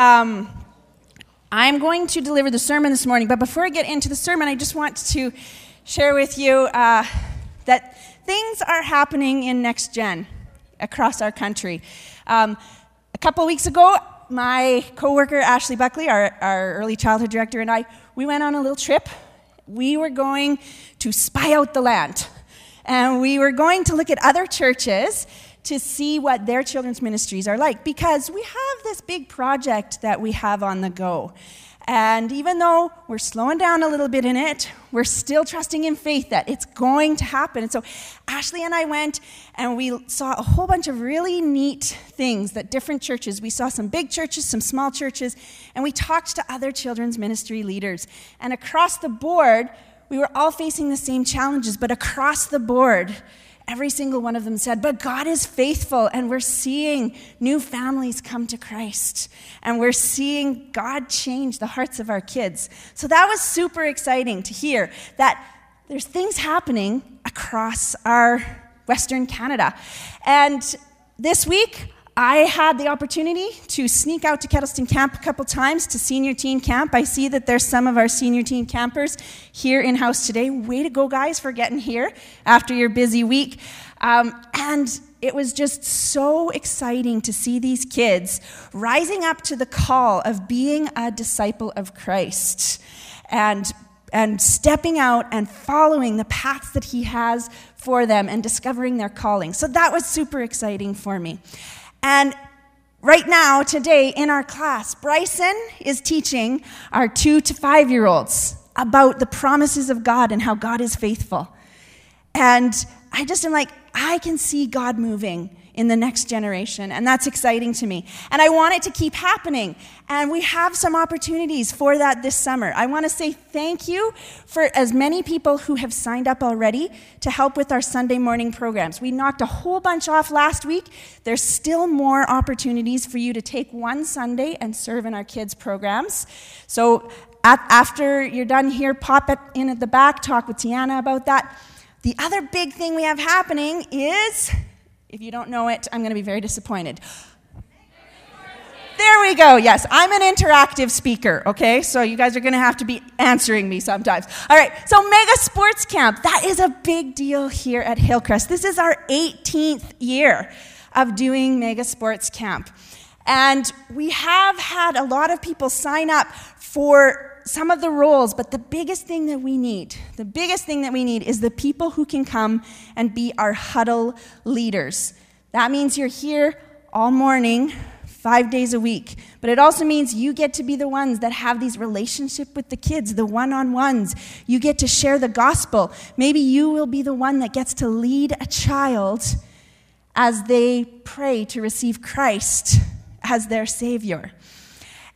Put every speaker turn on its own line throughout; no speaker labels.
um, I'm going to deliver the sermon this morning, but before I get into the sermon, I just want to share with you uh, that things are happening in Next Gen across our country. Um, a couple weeks ago, my coworker Ashley Buckley, our, our early childhood director, and I, we went on a little trip. We were going to spy out the land, and we were going to look at other churches to see what their children's ministries are like because we have this big project that we have on the go. And even though we're slowing down a little bit in it, we're still trusting in faith that it's going to happen. And so Ashley and I went and we saw a whole bunch of really neat things that different churches, we saw some big churches, some small churches, and we talked to other children's ministry leaders. And across the board, we were all facing the same challenges, but across the board, every single one of them said, But God is faithful, and we're seeing new families come to Christ, and we're seeing God change the hearts of our kids. So that was super exciting to hear that there's things happening across our Western Canada. And this week, I had the opportunity to sneak out to Kettleston Camp a couple times to senior teen camp. I see that there's some of our senior teen campers here in house today. Way to go, guys, for getting here after your busy week. Um, and it was just so exciting to see these kids rising up to the call of being a disciple of Christ and, and stepping out and following the paths that He has for them and discovering their calling. So that was super exciting for me. And right now, today in our class, Bryson is teaching our two to five year olds about the promises of God and how God is faithful. And I just am like, I can see God moving in the next generation. And that's exciting to me. And I want it to keep happening. And we have some opportunities for that this summer. I want to say thank you for as many people who have signed up already to help with our Sunday morning programs. We knocked a whole bunch off last week. There's still more opportunities for you to take one Sunday and serve in our kids' programs. So at, after you're done here, pop it in at the back, talk with Tiana about that. The other big thing we have happening is if you don't know it, I'm going to be very disappointed. There we go. Yes, I'm an interactive speaker, okay? So you guys are going to have to be answering me sometimes. All right, so Mega Sports Camp. That is a big deal here at Hillcrest. This is our 18th year of doing Mega Sports Camp. And we have had a lot of people sign up for some of the roles, but the biggest thing that we need, the biggest thing that we need is the people who can come and be our huddle leaders. That means you're here all morning, five days a week. But it also means you get to be the ones that have these relationship with the kids, the one-on-ones. You get to share the gospel. Maybe you will be the one that gets to lead a child as they pray to receive Christ as their savior.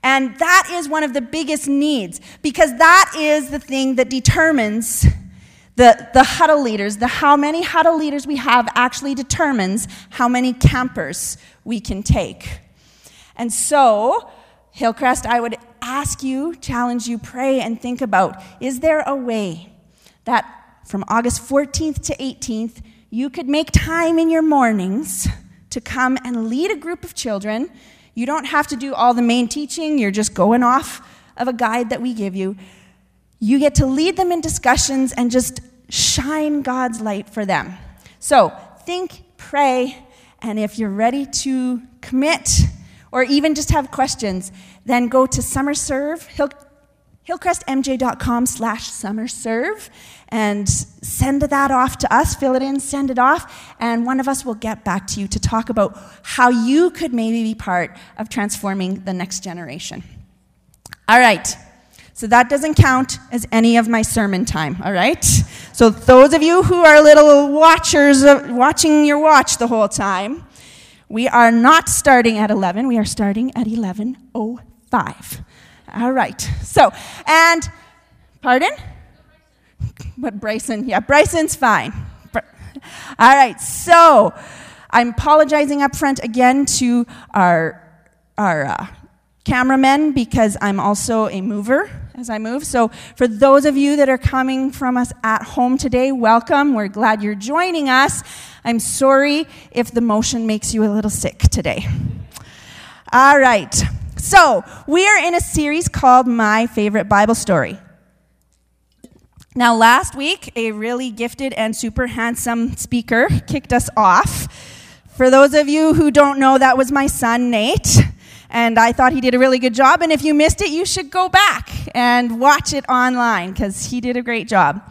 And that is one of the biggest needs because that is the thing that determines the, the huddle leaders. The how many huddle leaders we have actually determines how many campers we can take. And so, Hillcrest, I would ask you, challenge you, pray, and think about is there a way that from August 14th to 18th, you could make time in your mornings to come and lead a group of children you don't have to do all the main teaching, you're just going off of a guide that we give you. You get to lead them in discussions and just shine God's light for them. So think, pray, and if you're ready to commit or even just have questions, then go to Summer Serve, hillcrestmj.com slash summer serve and send that off to us, fill it in, send it off, and one of us will get back to you to talk about how you could maybe be part of transforming the next generation. All right. So that doesn't count as any of my sermon time, all right? So those of you who are little watchers uh, watching your watch the whole time, we are not starting at 11, we are starting at 11:05. All right. So, and pardon? But Bryson, yeah, Bryson's fine. All right, so I'm apologizing up front again to our, our uh, cameramen because I'm also a mover as I move. So, for those of you that are coming from us at home today, welcome. We're glad you're joining us. I'm sorry if the motion makes you a little sick today. All right. So, we are in a series called My Favorite Bible Story. Now, last week, a really gifted and super handsome speaker kicked us off. For those of you who don't know, that was my son, Nate. And I thought he did a really good job. And if you missed it, you should go back and watch it online because he did a great job.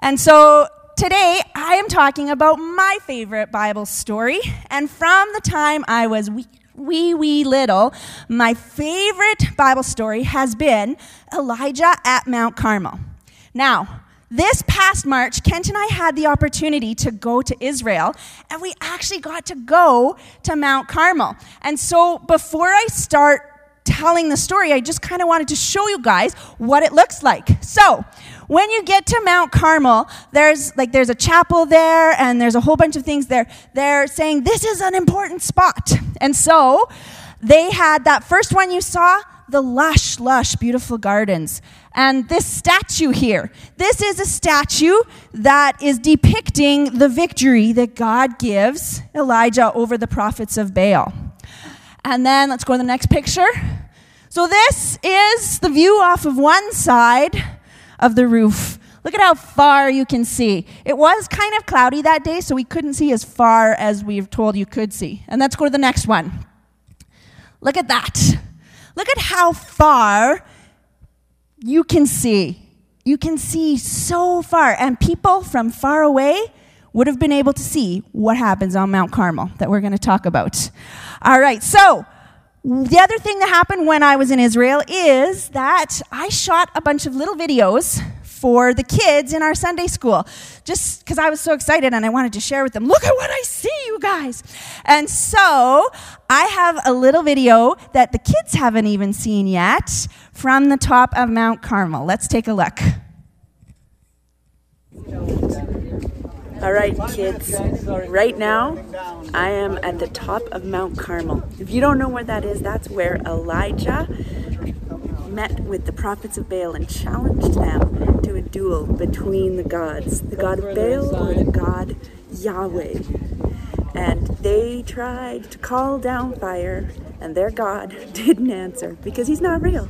And so today I am talking about my favorite Bible story. And from the time I was wee, wee little, my favorite Bible story has been Elijah at Mount Carmel. Now, this past March, Kent and I had the opportunity to go to Israel, and we actually got to go to Mount Carmel. And so, before I start telling the story, I just kind of wanted to show you guys what it looks like. So, when you get to Mount Carmel, there's like there's a chapel there and there's a whole bunch of things there. They're saying this is an important spot. And so, they had that first one you saw, the lush, lush, beautiful gardens. And this statue here, this is a statue that is depicting the victory that God gives Elijah over the prophets of Baal. And then let's go to the next picture. So this is the view off of one side of the roof. Look at how far you can see. It was kind of cloudy that day, so we couldn't see as far as we have told you could see. And let's go to the next one. Look at that. Look at how far you can see. You can see so far. And people from far away would have been able to see what happens on Mount Carmel that we're going to talk about. All right, so the other thing that happened when I was in Israel is that I shot a bunch of little videos for the kids in our Sunday school, just because I was so excited and I wanted to share with them. Look at what I see, you guys. And so I have a little video that the kids haven't even seen yet from the top of Mount Carmel. Let's take a look. All right, kids. Right now, I am at the top of Mount Carmel. If you don't know where that is, that's where Elijah met with the prophets of Baal and challenged them to a duel between the gods the God of Baal or the God Yahweh. And they tried to call down fire, and their God didn't answer because he's not real.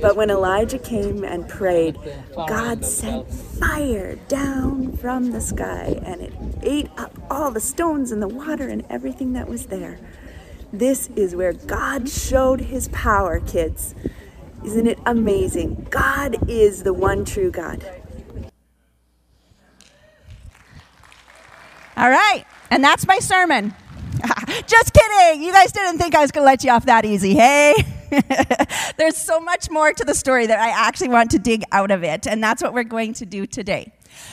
But when Elijah came and prayed, God sent fire down from the sky and it ate up all the stones and the water and everything that was there. This is where God showed his power, kids. Isn't it amazing? God is the one true God. All right, and that's my sermon. Just kidding. You guys didn't think I was going to let you off that easy, hey? There's so much more to the story that I actually want to dig out of it, and that's what we're going to do today.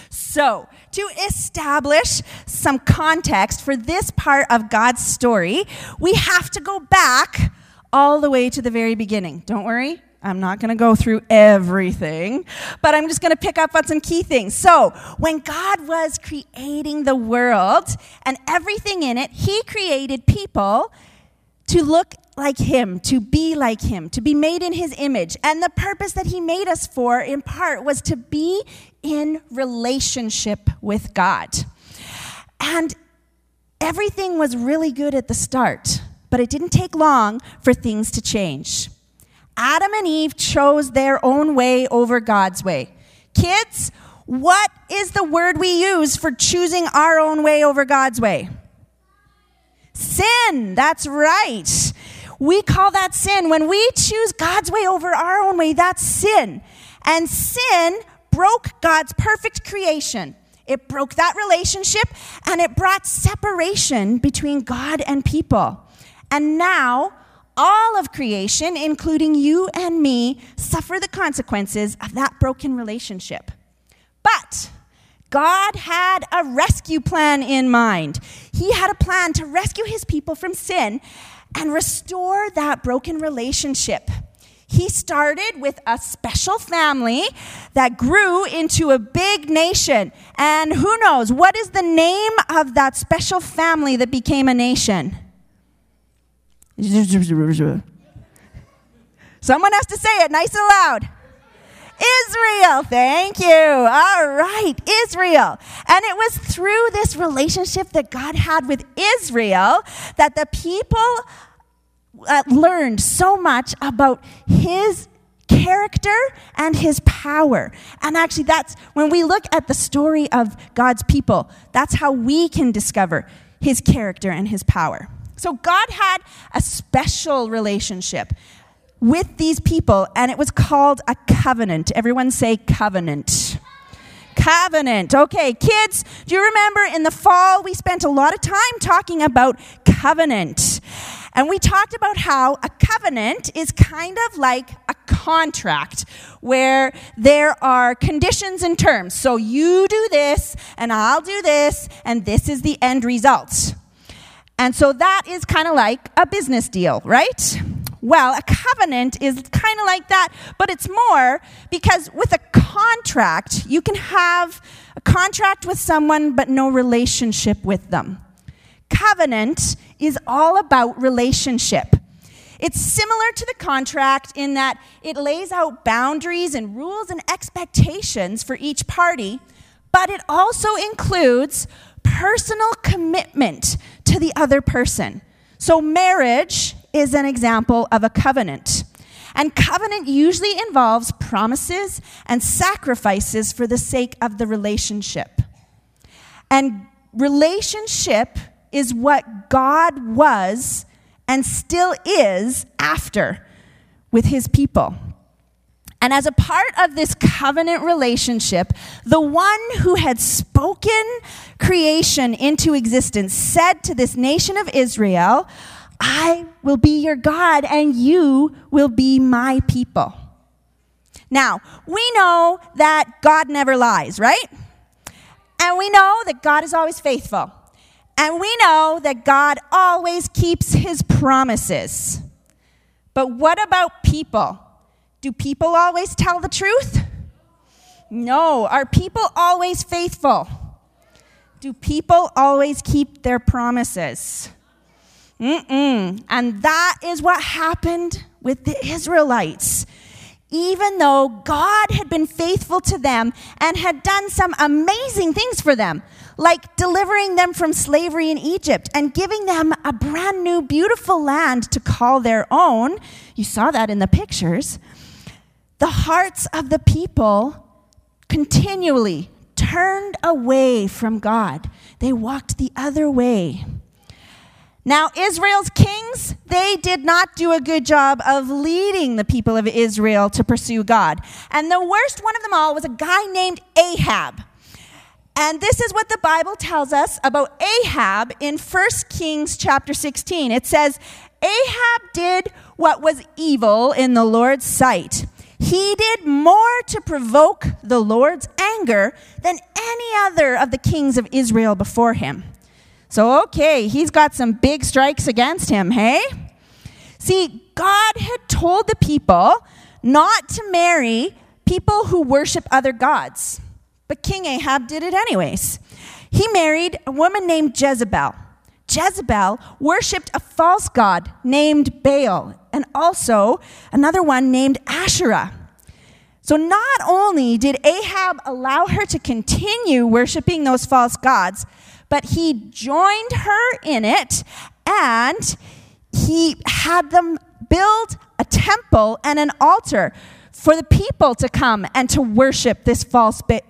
So, to establish some context for this part of God's story, we have to go back all the way to the very beginning. Don't worry, I'm not going to go through everything, but I'm just going to pick up on some key things. So, when God was creating the world and everything in it, He created people to look like Him, to be like Him, to be made in His image. And the purpose that He made us for, in part, was to be in relationship with God. And everything was really good at the start, but it didn't take long for things to change. Adam and Eve chose their own way over God's way. Kids, what is the word we use for choosing our own way over God's way? Sin. That's right. We call that sin. When we choose God's way over our own way, that's sin. And sin broke God's perfect creation. It broke that relationship and it brought separation between God and people. And now all of creation, including you and me, suffer the consequences of that broken relationship. But God had a rescue plan in mind. He had a plan to rescue his people from sin and restore that broken relationship. He started with a special family that grew into a big nation. And who knows, what is the name of that special family that became a nation? Someone has to say it nice and loud. Israel, thank you. All right, Israel. And it was through this relationship that God had with Israel that the people uh, learned so much about his character and his power. And actually, that's when we look at the story of God's people, that's how we can discover his character and his power. So, God had a special relationship with these people, and it was called a covenant. Everyone say covenant. Covenant. Okay, kids, do you remember in the fall we spent a lot of time talking about covenant? And we talked about how a covenant is kind of like a contract where there are conditions and terms. So you do this, and I'll do this, and this is the end result. And so that is kind of like a business deal, right? Well, a covenant is kind of like that, but it's more because with a contract, you can have a contract with someone but no relationship with them. Covenant is all about relationship. It's similar to the contract in that it lays out boundaries and rules and expectations for each party, but it also includes personal commitment to the other person. So, marriage is an example of a covenant. And covenant usually involves promises and sacrifices for the sake of the relationship. And relationship is what God was and still is after with his people. And as a part of this covenant relationship, the one who had spoken creation into existence said to this nation of Israel, I will be your God and you will be my people. Now, we know that God never lies, right? And we know that God is always faithful. And we know that God always keeps his promises. But what about people? Do people always tell the truth? No. Are people always faithful? Do people always keep their promises? Mm-mm. And that is what happened with the Israelites. Even though God had been faithful to them and had done some amazing things for them, like delivering them from slavery in Egypt and giving them a brand new, beautiful land to call their own. You saw that in the pictures the hearts of the people continually turned away from God. They walked the other way. Now, Israel's kings, they did not do a good job of leading the people of Israel to pursue God. And the worst one of them all was a guy named Ahab. And this is what the Bible tells us about Ahab in 1 Kings chapter 16. It says, Ahab did what was evil in the Lord's sight he did more to provoke the Lord's anger than any other of the kings of Israel before him. So, okay, he's got some big strikes against him, hey? See, God had told the people not to marry people who worship other gods. But King Ahab did it anyways. He married a woman named Jezebel. Jezebel worshiped a false god named Baal and also another one named Asherah. So not only did Ahab allow her to continue worshiping those false gods, but he joined her in it and he had them build a temple and an altar for the people to come and to worship this false, ba-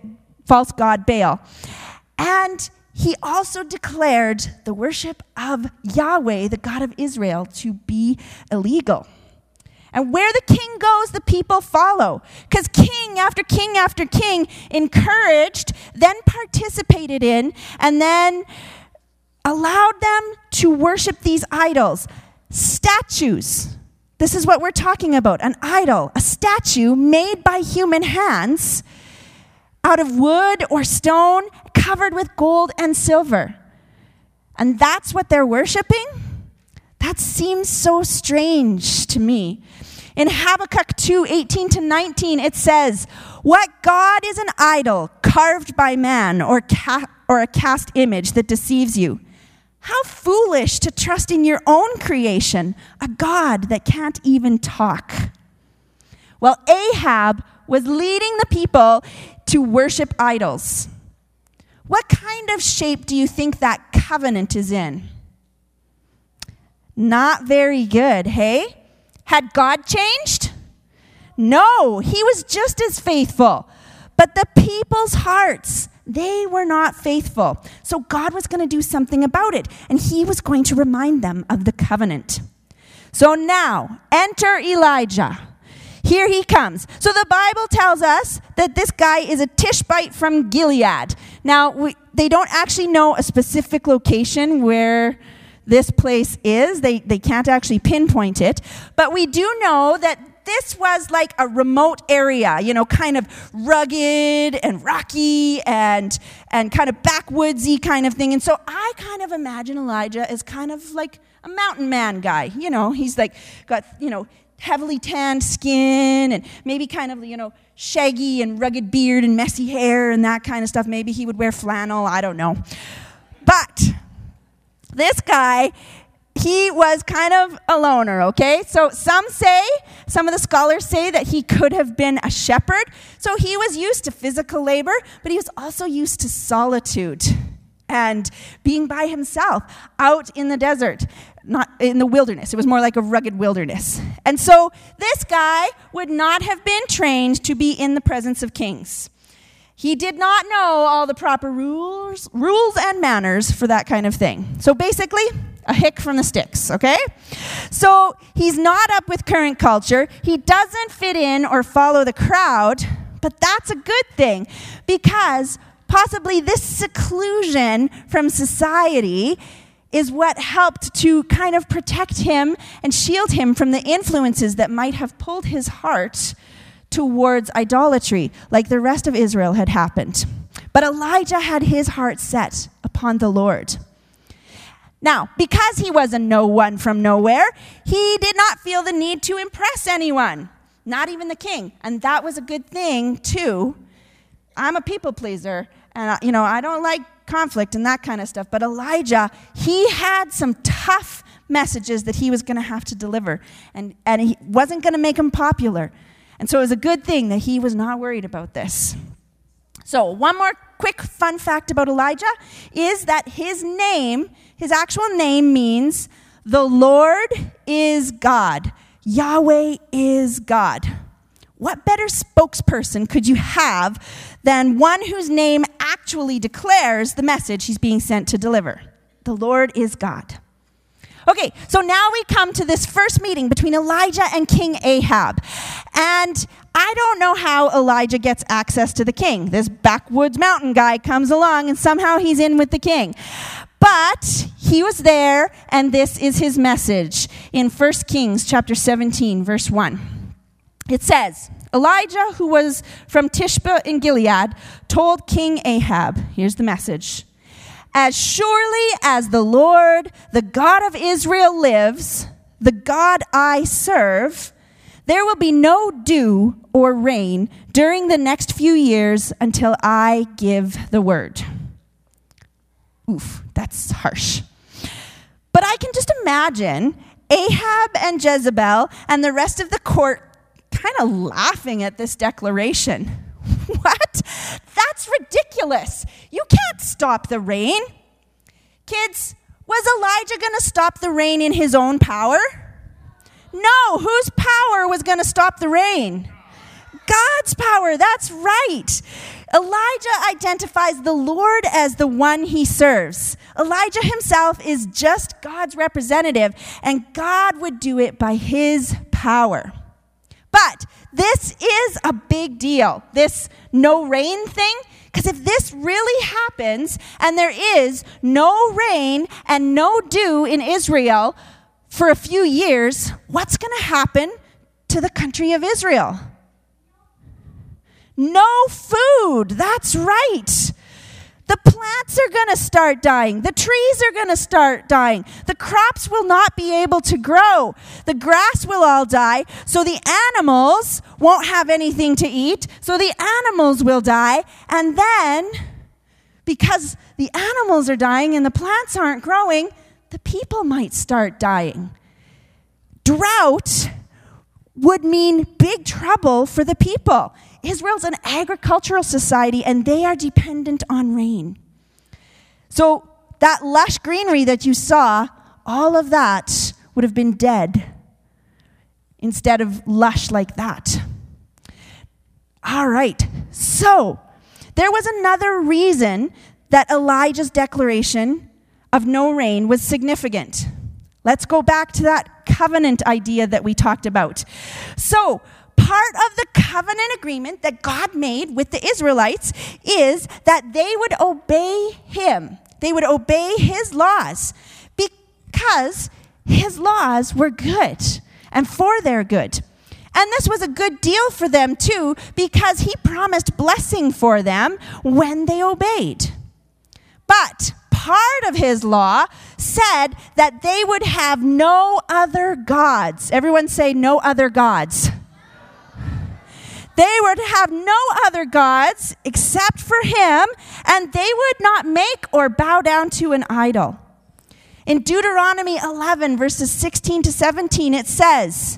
false god Baal. And he also declared the worship of Yahweh, the God of Israel, to be illegal. And where the king goes, the people follow. Because king after king after king encouraged, then participated in, and then allowed them to worship these idols. Statues. This is what we're talking about an idol, a statue made by human hands out of wood or stone, covered with gold and silver. And that's what they're worshiping? That seems so strange to me. In Habakkuk 2 18 to 19, it says, What God is an idol carved by man or, ca- or a cast image that deceives you? How foolish to trust in your own creation, a God that can't even talk. Well, Ahab was leading the people to worship idols. What kind of shape do you think that covenant is in? Not very good, hey? Had God changed? No, he was just as faithful. But the people's hearts, they were not faithful. So God was going to do something about it, and he was going to remind them of the covenant. So now, enter Elijah. Here he comes. So the Bible tells us that this guy is a Tishbite from Gilead. Now, we, they don't actually know a specific location where this place is. They, they can't actually pinpoint it. But we do know that this was like a remote area, you know, kind of rugged and rocky and, and kind of backwoodsy kind of thing. And so I kind of imagine Elijah as kind of like a mountain man guy. You know, he's like got, you know, heavily tanned skin and maybe kind of, you know, shaggy and rugged beard and messy hair and that kind of stuff. Maybe he would wear flannel, I don't know. But this guy, he was kind of a loner, okay? So some say, some of the scholars say that he could have been a shepherd. So he was used to physical labor, but he was also used to solitude and being by himself out in the desert not in the wilderness. It was more like a rugged wilderness. And so this guy would not have been trained to be in the presence of kings. He did not know all the proper rules, rules and manners for that kind of thing. So basically, a hick from the sticks, okay? So he's not up with current culture. He doesn't fit in or follow the crowd, but that's a good thing because possibly this seclusion from society is what helped to kind of protect him and shield him from the influences that might have pulled his heart towards idolatry, like the rest of Israel had happened. But Elijah had his heart set upon the Lord. Now, because he was a no one from nowhere, he did not feel the need to impress anyone, not even the king. And that was a good thing, too. I'm a people pleaser, and, uh, you know, I don't like conflict and that kind of stuff. But Elijah, he had some tough messages that he was going to have to deliver, and, and he wasn't going to make him popular. And so it was a good thing that he was not worried about this. So, one more quick fun fact about Elijah is that his name, his actual name means the Lord is God. Yahweh is God. What better spokesperson could you have than one whose name actually declares the message he's being sent to deliver? The Lord is God. Okay, so now we come to this first meeting between Elijah and King Ahab. And I don't know how Elijah gets access to the king. This backwoods mountain guy comes along and somehow he's in with the king. But he was there and this is his message in 1 Kings chapter 17 verse 1. It says, Elijah, who was from Tishbe in Gilead, told King Ahab, here's the message As surely as the Lord, the God of Israel, lives, the God I serve, there will be no dew or rain during the next few years until I give the word. Oof, that's harsh. But I can just imagine Ahab and Jezebel and the rest of the court kind of laughing at this declaration. what? That's ridiculous. You can't stop the rain. Kids, was Elijah going to stop the rain in his own power? No, whose power was going to stop the rain? God's power, that's right. Elijah identifies the Lord as the one he serves. Elijah himself is just God's representative, and God would do it by his power. But this is a big deal, this no rain thing. Because if this really happens and there is no rain and no dew in Israel for a few years, what's going to happen to the country of Israel? No food. That's right. The plants are going to start dying. The trees are going to start dying. The crops will not be able to grow. The grass will all die. So the animals won't have anything to eat. So the animals will die. And then, because the animals are dying and the plants aren't growing, the people might start dying. Drought would mean big trouble for the people. Israel's an agricultural society and they are dependent on rain. So, that lush greenery that you saw, all of that would have been dead instead of lush like that. All right, so there was another reason that Elijah's declaration of no rain was significant. Let's go back to that covenant idea that we talked about. So, part of the covenant agreement that God made with the Israelites is that they would obey Him, they would obey His laws because His laws were good and for their good. And this was a good deal for them too, because he promised blessing for them when they obeyed. But part of his law said that they would have no other gods. Everyone say, no other gods. They were to have no other gods except for him, and they would not make or bow down to an idol. In Deuteronomy 11, verses 16 to 17, it says,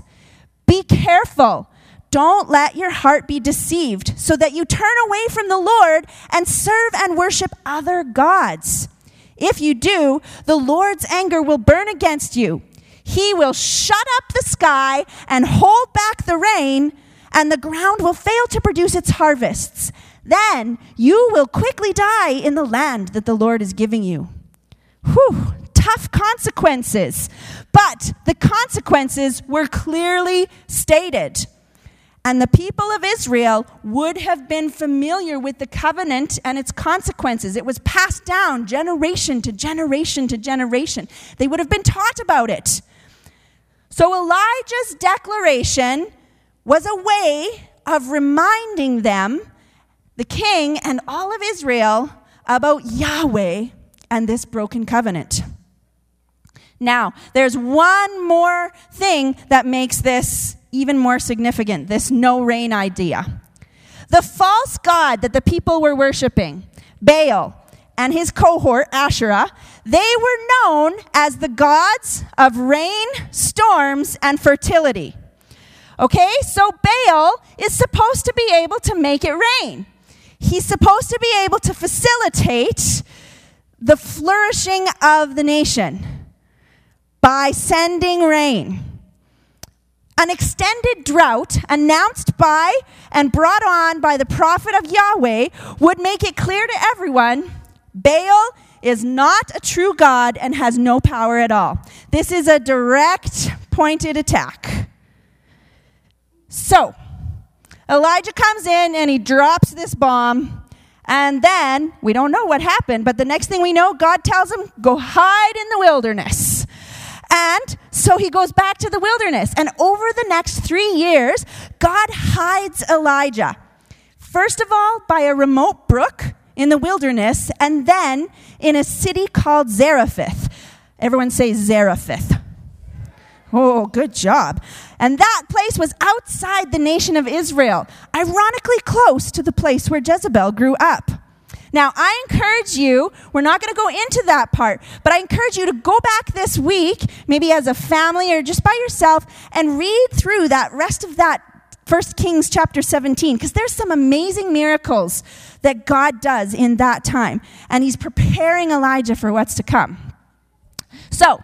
Be careful. Don't let your heart be deceived, so that you turn away from the Lord and serve and worship other gods. If you do, the Lord's anger will burn against you. He will shut up the sky and hold back the rain, and the ground will fail to produce its harvests. Then you will quickly die in the land that the Lord is giving you. Whew, tough consequences. But the consequences were clearly stated. And the people of Israel would have been familiar with the covenant and its consequences. It was passed down generation to generation to generation. They would have been taught about it. So Elijah's declaration was a way of reminding them, the king and all of Israel, about Yahweh and this broken covenant. Now, there's one more thing that makes this even more significant this no rain idea. The false god that the people were worshiping, Baal, and his cohort, Asherah, they were known as the gods of rain, storms, and fertility. Okay, so Baal is supposed to be able to make it rain. He's supposed to be able to facilitate the flourishing of the nation by sending rain. An extended drought announced by and brought on by the prophet of Yahweh would make it clear to everyone Baal is not a true God and has no power at all. This is a direct, pointed attack. So, Elijah comes in and he drops this bomb. And then, we don't know what happened, but the next thing we know, God tells him, go hide in the wilderness. And so he goes back to the wilderness. And over the next three years, God hides Elijah. First of all, by a remote brook in the wilderness, and then in a city called Zarephath. Everyone say Zarephath. Oh, good job. And that place was outside the nation of Israel, ironically close to the place where Jezebel grew up. Now, I encourage you, we're not going to go into that part, but I encourage you to go back this week, maybe as a family or just by yourself, and read through that rest of that First Kings chapter 17, because there's some amazing miracles that God does in that time. And he's preparing Elijah for what's to come. So,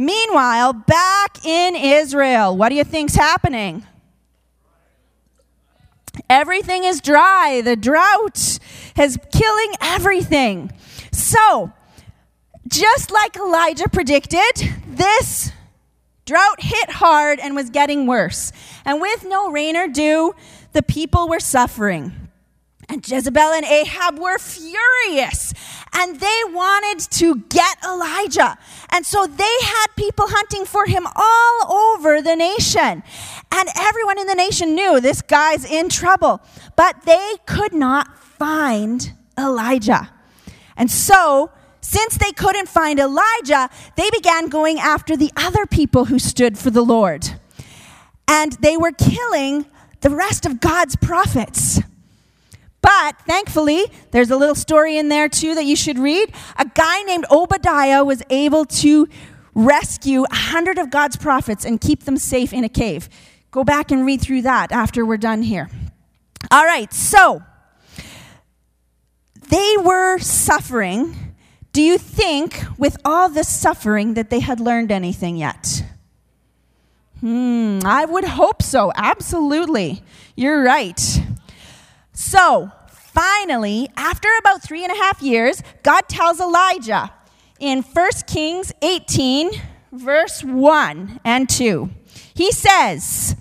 meanwhile, back in Israel, what do you think's happening? Everything is dry. The drought is killing everything. So, just like Elijah predicted, this drought hit hard and was getting worse. And with no rain or dew, the people were suffering. And Jezebel and Ahab were furious and they wanted to get Elijah. And so they had people hunting for him all over the nation. And everyone in the nation knew this guy's in trouble. But they could not find Elijah. And so, since they couldn't find Elijah, they began going after the other people who stood for the Lord. And they were killing the rest of God's prophets. But thankfully, there's a little story in there too that you should read. A guy named Obadiah was able to rescue a hundred of God's prophets and keep them safe in a cave. Go back and read through that after we're done here. All right, so they were suffering Do you think, with all this suffering, that they had learned anything yet? Hmm, I would hope so. Absolutely. You're right. So, finally, after about three and a half years, God tells Elijah in 1 Kings 18, verse 1 and 2. He says,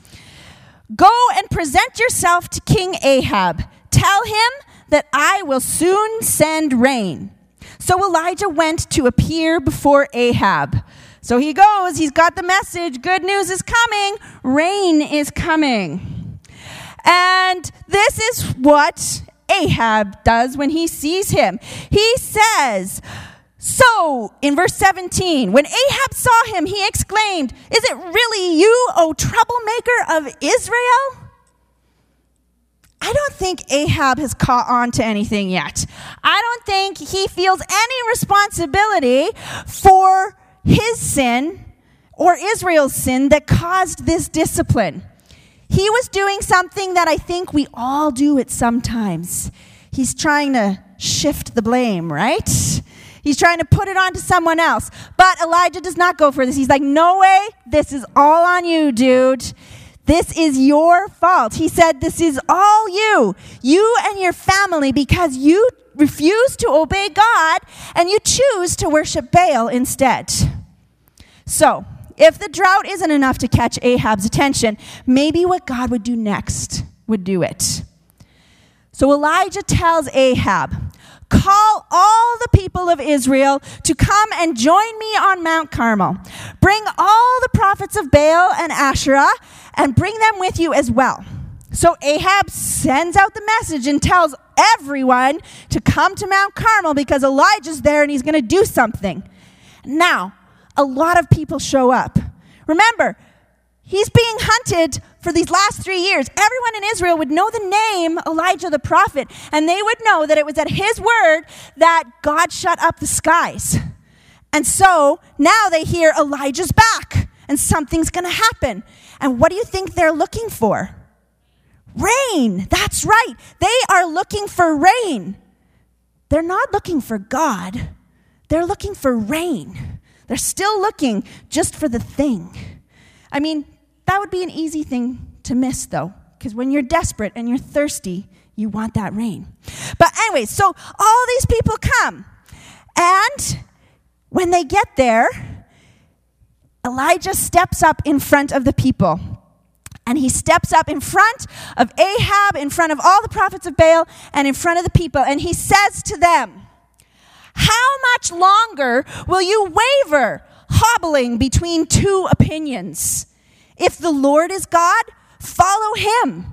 Go and present yourself to King Ahab. Tell him that I will soon send rain. So Elijah went to appear before Ahab. So he goes, he's got the message good news is coming, rain is coming. And this is what Ahab does when he sees him. He says, so, in verse 17, when Ahab saw him, he exclaimed, Is it really you, O troublemaker of Israel? I don't think Ahab has caught on to anything yet. I don't think he feels any responsibility for his sin or Israel's sin that caused this discipline. He was doing something that I think we all do at sometimes. He's trying to shift the blame, right? He's trying to put it onto someone else. But Elijah does not go for this. He's like, No way. This is all on you, dude. This is your fault. He said, This is all you, you and your family, because you refuse to obey God and you choose to worship Baal instead. So, if the drought isn't enough to catch Ahab's attention, maybe what God would do next would do it. So Elijah tells Ahab, Call all the people of Israel to come and join me on Mount Carmel. Bring all the prophets of Baal and Asherah and bring them with you as well. So Ahab sends out the message and tells everyone to come to Mount Carmel because Elijah's there and he's going to do something. Now, a lot of people show up. Remember, he's being hunted for these last three years, everyone in Israel would know the name Elijah the prophet, and they would know that it was at his word that God shut up the skies. And so now they hear Elijah's back, and something's going to happen. And what do you think they're looking for? Rain. That's right. They are looking for rain. They're not looking for God, they're looking for rain. They're still looking just for the thing. I mean, that would be an easy thing to miss, though, because when you're desperate and you're thirsty, you want that rain. But anyway, so all these people come. And when they get there, Elijah steps up in front of the people. And he steps up in front of Ahab, in front of all the prophets of Baal, and in front of the people. And he says to them, How much longer will you waver, hobbling between two opinions? If the Lord is God, follow him.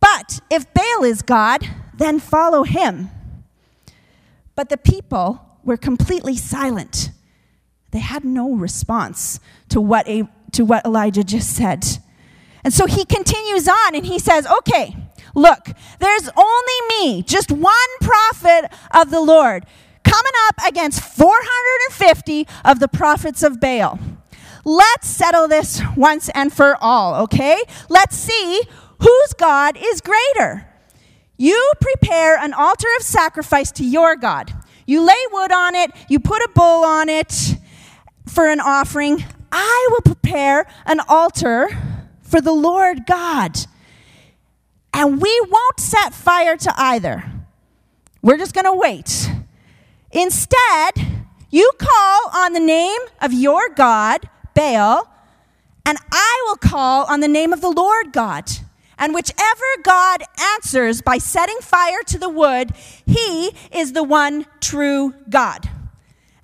But if Baal is God, then follow him. But the people were completely silent. They had no response to what, a, to what Elijah just said. And so he continues on and he says, Okay, look, there's only me, just one prophet of the Lord, coming up against 450 of the prophets of Baal. Let's settle this once and for all, okay? Let's see whose God is greater. You prepare an altar of sacrifice to your God. You lay wood on it, you put a bull on it for an offering. I will prepare an altar for the Lord God. And we won't set fire to either. We're just going to wait. Instead, you call on the name of your God Baal, and I will call on the name of the Lord God. And whichever God answers by setting fire to the wood, he is the one true God.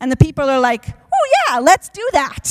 And the people are like, oh, yeah, let's do that.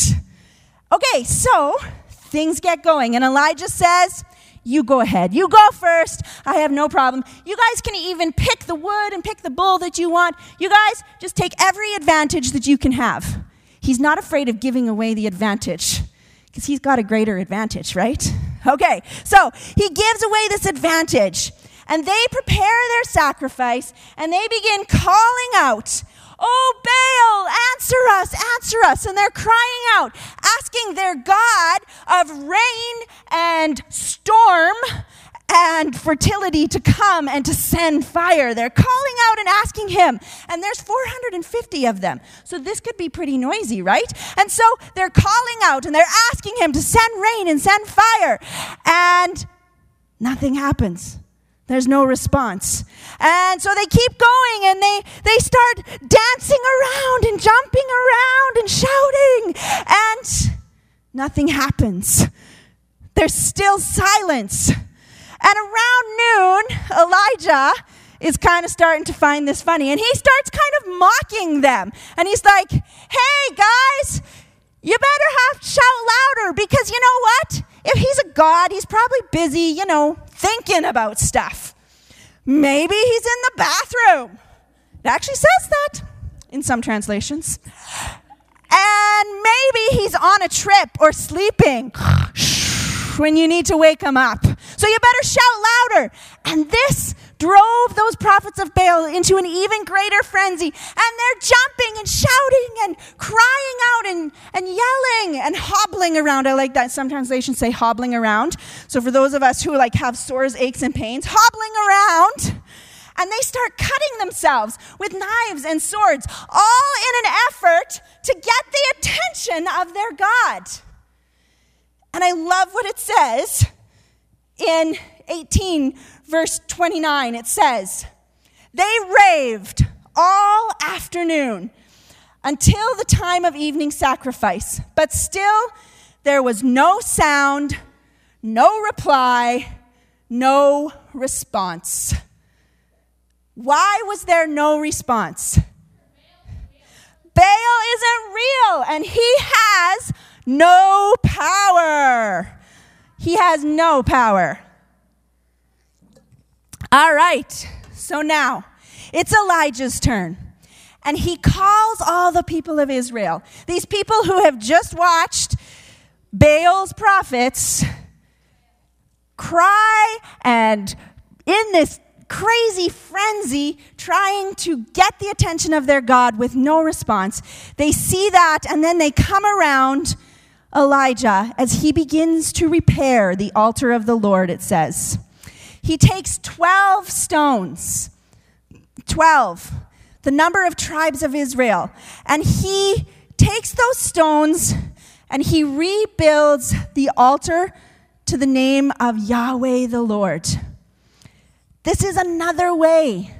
Okay, so things get going. And Elijah says, you go ahead. You go first. I have no problem. You guys can even pick the wood and pick the bull that you want. You guys just take every advantage that you can have he's not afraid of giving away the advantage because he's got a greater advantage, right? Okay, so he gives away this advantage and they prepare their sacrifice and they begin calling out, Oh, Baal, answer us, answer us. And they're crying out, asking their God of rain and storm and fertility to come and to send fire. They're calling out and asking him. And there's 450 of them. So this could be pretty noisy, right? And so they're calling out and they're asking him to send rain and send fire. And nothing happens. There's no response. And so they keep going and they, they start dancing around and jumping around and shouting. And nothing happens. There's still silence. And around noon, Elijah is kind of starting to find this funny. And he starts kind of mocking them. And he's like, hey, guys, you better have shout louder because you know what? If he's a god, he's probably busy, you know, thinking about stuff. Maybe he's in the bathroom. It actually says that in some translations. And maybe he's on a trip or sleeping when you need to wake him up. So you better shout louder. And this drove those prophets of Baal into an even greater frenzy. And they're jumping and shouting and crying out and, and yelling and hobbling around. I like that. Some translations say hobbling around. So for those of us who like have sores, aches, and pains, hobbling around. And they start cutting themselves with knives and swords, all in an effort to get the attention of their God. And I love what it says in 18, verse 29. It says, They raved all afternoon until the time of evening sacrifice, but still there was no sound, no reply, no response. Why was there no response? Baal isn't real, and he has no power. He has no power. All right, so now it's Elijah's turn. And he calls all the people of Israel, these people who have just watched Baal's prophets cry and in this crazy frenzy trying to get the attention of their God with no response. They see that and then they come around Elijah as he begins to repair the altar of the Lord, it says. He takes 12 stones, 12, the number of tribes of Israel, and he takes those stones and he rebuilds the altar to the name of Yahweh the Lord. This is another way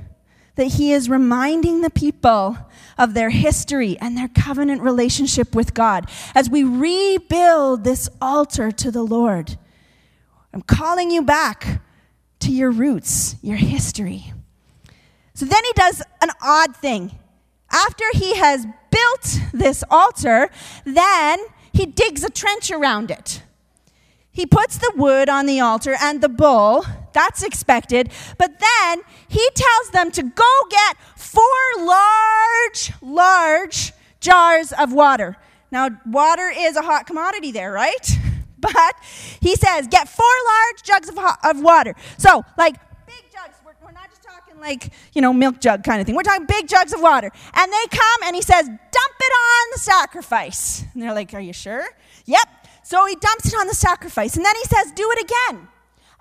that he is reminding the people of their history and their covenant relationship with God as we rebuild this altar to the Lord. I'm calling you back to your roots, your history. So then he does an odd thing. After he has built this altar, then he digs a trench around it. He puts the wood on the altar and the bull. That's expected. But then he tells them to go get four large, large jars of water. Now, water is a hot commodity there, right? But he says, get four large jugs of, of water. So, like big jugs. We're, we're not just talking like, you know, milk jug kind of thing. We're talking big jugs of water. And they come and he says, dump it on the sacrifice. And they're like, are you sure? Yep. So he dumps it on the sacrifice. And then he says, Do it again.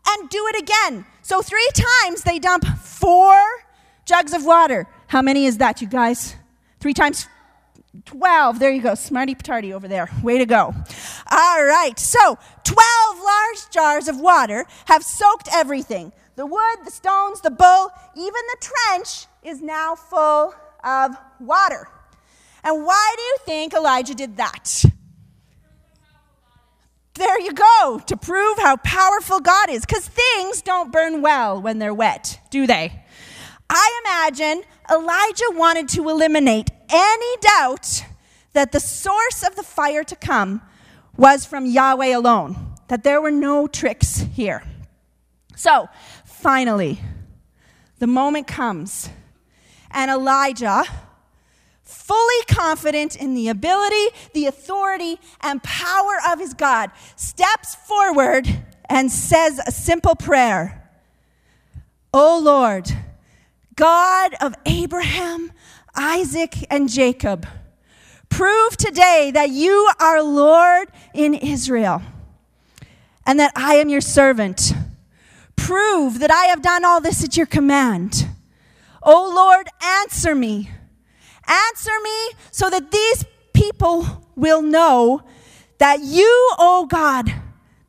And do it again. So three times they dump four jugs of water. How many is that, you guys? Three times 12. There you go. Smarty patardy over there. Way to go. All right. So 12 large jars of water have soaked everything the wood, the stones, the bull, even the trench is now full of water. And why do you think Elijah did that? There you go, to prove how powerful God is. Because things don't burn well when they're wet, do they? I imagine Elijah wanted to eliminate any doubt that the source of the fire to come was from Yahweh alone, that there were no tricks here. So, finally, the moment comes, and Elijah fully confident in the ability, the authority, and power of his God, steps forward and says a simple prayer O Lord, God of Abraham, Isaac, and Jacob, prove today that you are Lord in Israel and that I am your servant. prove that I have done all this at your command. O Lord, answer me. Answer me so that these people will know that you, O God,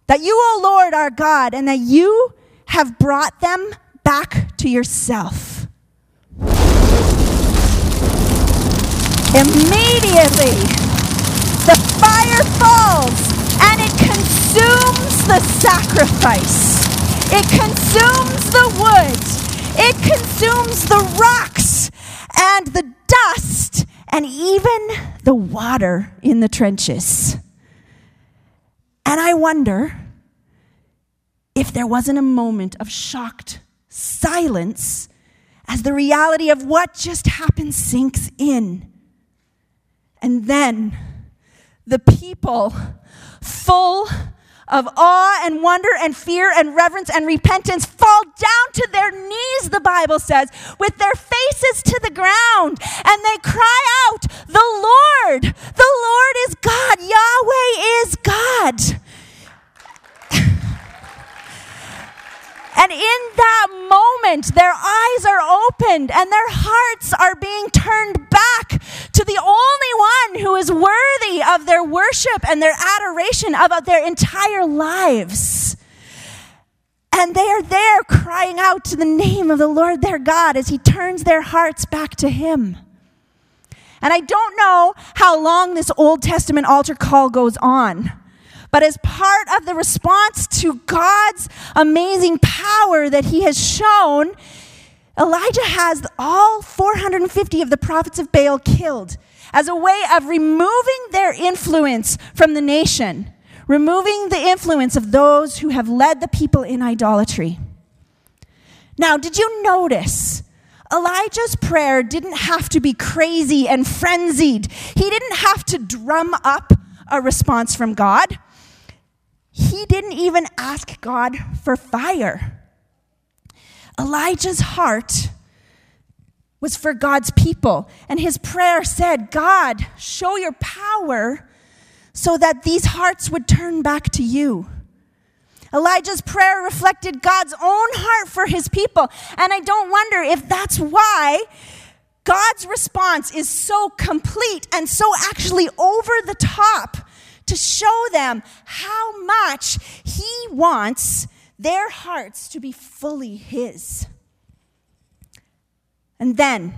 that you, O Lord, are God, and that you have brought them back to yourself. Immediately, the fire falls and it consumes the sacrifice. It consumes the wood. It consumes the rocks and the dust and even the water in the trenches. And I wonder if there wasn't a moment of shocked silence as the reality of what just happened sinks in. And then the people, full of awe and wonder and fear and reverence and repentance, fall down to their knees, the Bible says, with their faces to the ground. And they cry out, The Lord, the Lord is God, Yahweh is God. And in that moment, their eyes are opened and their hearts are being turned back to the only one who is worthy of their worship and their adoration of their entire lives. And they are there crying out to the name of the Lord their God as he turns their hearts back to him. And I don't know how long this Old Testament altar call goes on. But as part of the response to God's amazing power that he has shown, Elijah has all 450 of the prophets of Baal killed as a way of removing their influence from the nation, removing the influence of those who have led the people in idolatry. Now, did you notice? Elijah's prayer didn't have to be crazy and frenzied. He didn't have to drum up a response from God he didn't even ask God for fire. Elijah's heart was for God's people, and his prayer said, God, show your power so that these hearts would turn back to you. Elijah's prayer reflected God's own heart for his people, and I don't wonder if that's why God's response is so complete and so actually over the top to show them how much He wants their hearts to be fully His. And then,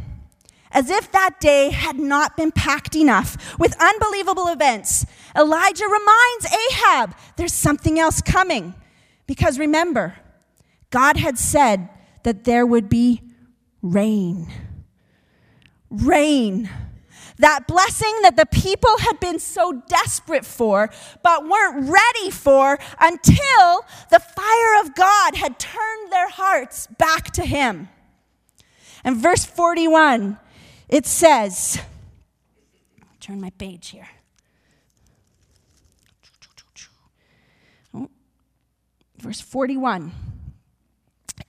as if that day had not been packed enough with unbelievable events, Elijah reminds Ahab there's something else coming. Because remember, God had said that there would be rain. Rain that blessing that the people had been so desperate for, but weren't ready for until the fire of God had turned their hearts back to Him. And verse 41, it says, turn my page here. Verse 41,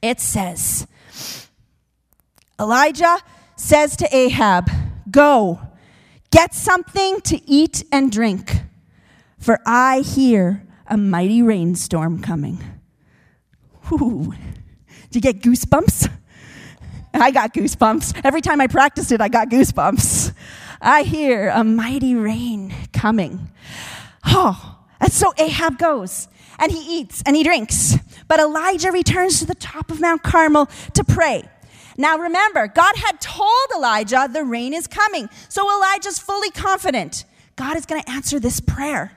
it says, Elijah says to Ahab, Go Get something to eat and drink, for I hear a mighty rainstorm coming. Do you get goosebumps? I got goosebumps. Every time I practiced it, I got goosebumps. I hear a mighty rain coming. Oh, and so Ahab goes and he eats and he drinks. But Elijah returns to the top of Mount Carmel to pray. Now remember, God had told Elijah the rain is coming. So Elijah's fully confident God is going to answer this prayer.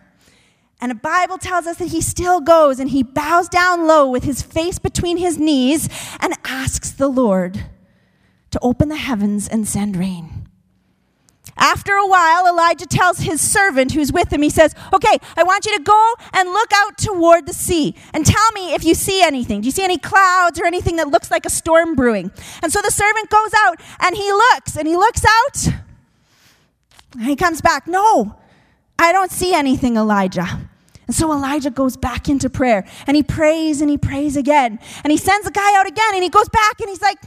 And the Bible tells us that he still goes and he bows down low with his face between his knees and asks the Lord to open the heavens and send rain. After a while, Elijah tells his servant who's with him, he says, Okay, I want you to go and look out toward the sea and tell me if you see anything. Do you see any clouds or anything that looks like a storm brewing? And so the servant goes out and he looks and he looks out and he comes back. No, I don't see anything, Elijah. And so Elijah goes back into prayer and he prays and he prays again. And he sends the guy out again and he goes back and he's like,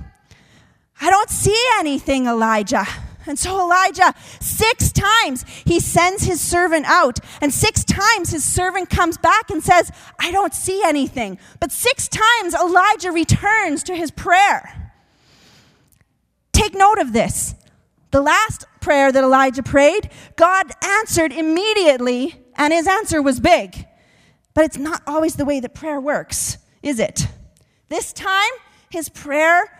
I don't see anything, Elijah. And so Elijah, six times he sends his servant out. And six times his servant comes back and says, I don't see anything. But six times Elijah returns to his prayer. Take note of this. The last prayer that Elijah prayed, God answered immediately, and his answer was big. But it's not always the way that prayer works, is it? This time, his prayer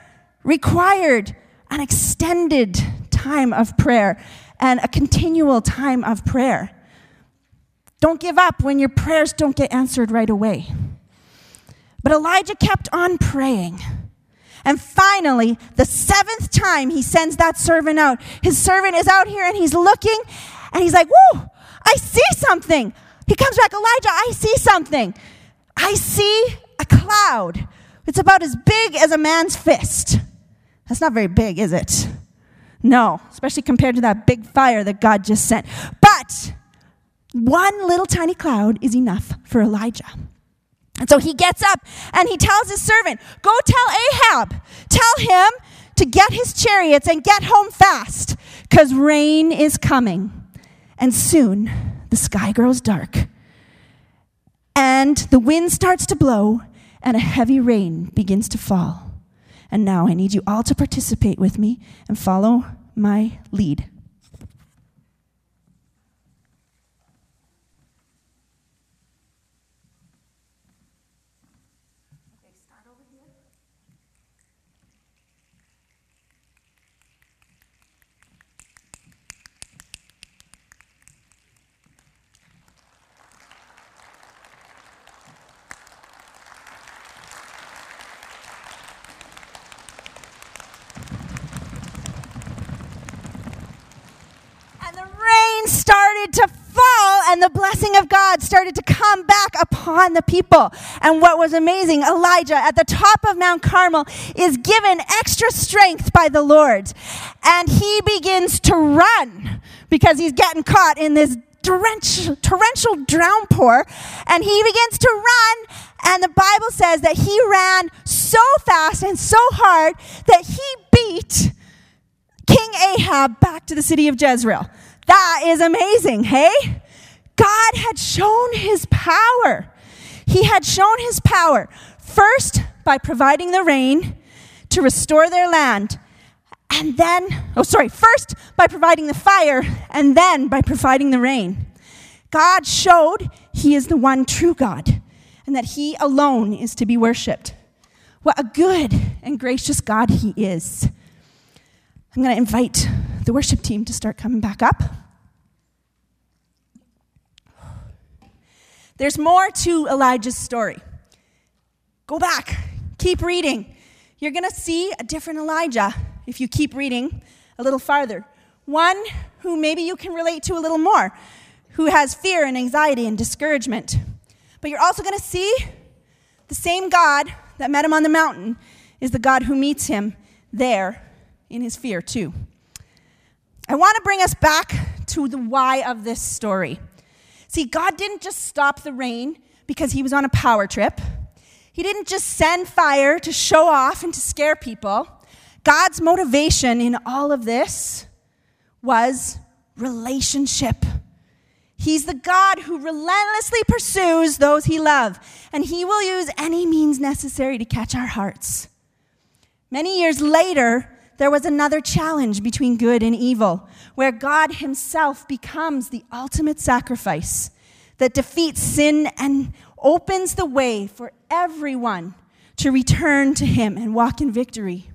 required an extended time of prayer and a continual time of prayer. Don't give up when your prayers don't get answered right away. But Elijah kept on praying. And finally, the seventh time he sends that servant out, his servant is out here and he's looking and he's like, Whoa, I see something. He comes back, Elijah, I see something. I see a cloud. It's about as big as a man's fist. That's not very big, is it? No, especially compared to that big fire that God just sent. But one little tiny cloud is enough for Elijah. And so he gets up and he tells his servant, Go tell Ahab, tell him to get his chariots and get home fast, because rain is coming. And soon the sky grows dark, and the wind starts to blow, and a heavy rain begins to fall. And now I need you all to participate with me and follow my lead. Started to fall and the blessing of God started to come back upon the people. And what was amazing, Elijah at the top of Mount Carmel is given extra strength by the Lord. And he begins to run because he's getting caught in this torrential, torrential downpour. And he begins to run. And the Bible says that he ran so fast and so hard that he beat King Ahab back to the city of Jezreel. That is amazing, hey? God had shown his power. He had shown his power first by providing the rain to restore their land. And then, oh, sorry, first by providing the fire, and then by providing the rain. God showed he is the one true God and that he alone is to be worshiped. What a good and gracious God he is. I'm going to invite the worship team to start coming back up. There's more to Elijah's story. Go back, keep reading. You're going to see a different Elijah if you keep reading a little farther. One who maybe you can relate to a little more, who has fear and anxiety and discouragement. But you're also going to see the same God that met him on the mountain is the God who meets him there in his fear, too. I want to bring us back to the why of this story. See, God didn't just stop the rain because he was on a power trip. He didn't just send fire to show off and to scare people. God's motivation in all of this was relationship. He's the God who relentlessly pursues those he loves, and he will use any means necessary to catch our hearts. Many years later, there was another challenge between good and evil, where God Himself becomes the ultimate sacrifice that defeats sin and opens the way for everyone to return to Him and walk in victory.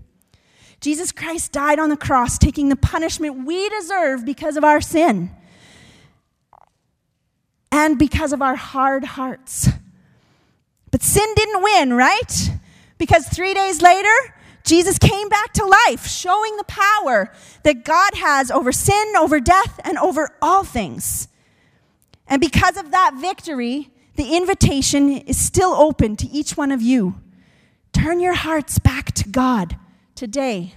Jesus Christ died on the cross, taking the punishment we deserve because of our sin and because of our hard hearts. But sin didn't win, right? Because three days later, Jesus came back to life, showing the power that God has over sin, over death, and over all things. And because of that victory, the invitation is still open to each one of you. Turn your hearts back to God today.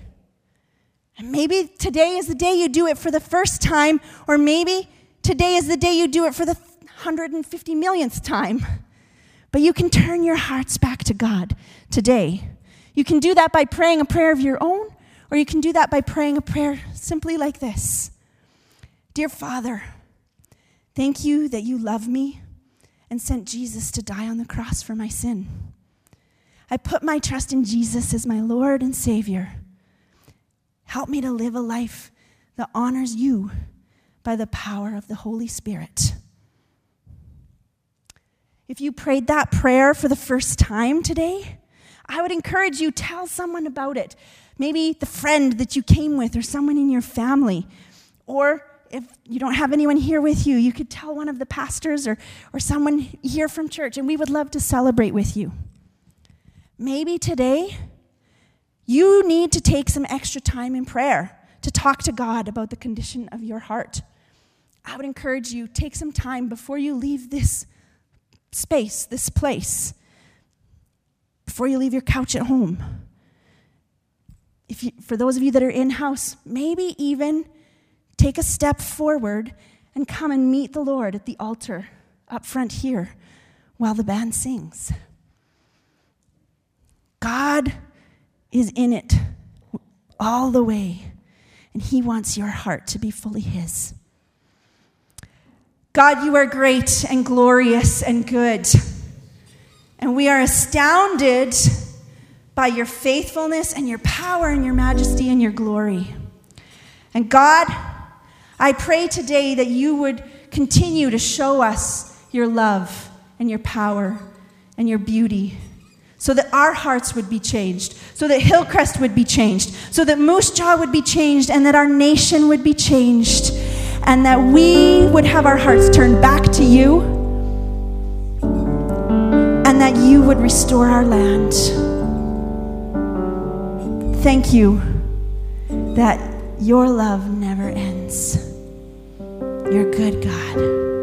And maybe today is the day you do it for the first time, or maybe today is the day you do it for the 150 millionth time. But you can turn your hearts back to God today. You can do that by praying a prayer of your own, Or you can do that by praying a prayer simply like this Dear Father, thank you that you love me and sent Jesus to die on the cross for my sin. I put my trust in Jesus as my Lord and Savior. Help me to live a life that honors you by the power of the Holy Spirit. If you prayed that prayer for the first time today, I would encourage you tell someone about it. Maybe the friend that you came with or someone in your family. Or if you don't have anyone here with you, you could tell one of the pastors or, or someone here from church, and we would love to celebrate with you. Maybe today you need to take some extra time in prayer to talk to God about the condition of your heart. I would encourage you take some time before you leave this space, this place, before you leave your couch at home. If you, for those of you that are in house, maybe even take a step forward and come and meet the Lord at the altar up front here while the band sings. God is in it all the way, and He wants your heart to be fully His. God, you are great and glorious and good. And we are astounded by your faithfulness and your power and your majesty and your glory. And God, I pray today that you would continue to show us your love and your power and your beauty so that our hearts would be changed, so that Hillcrest would be changed, so that Moose Jaw would be changed, and that our nation would be changed, and that we would have our hearts turned back to you, and that you would restore our land. Thank you that your love never ends. You're good, God.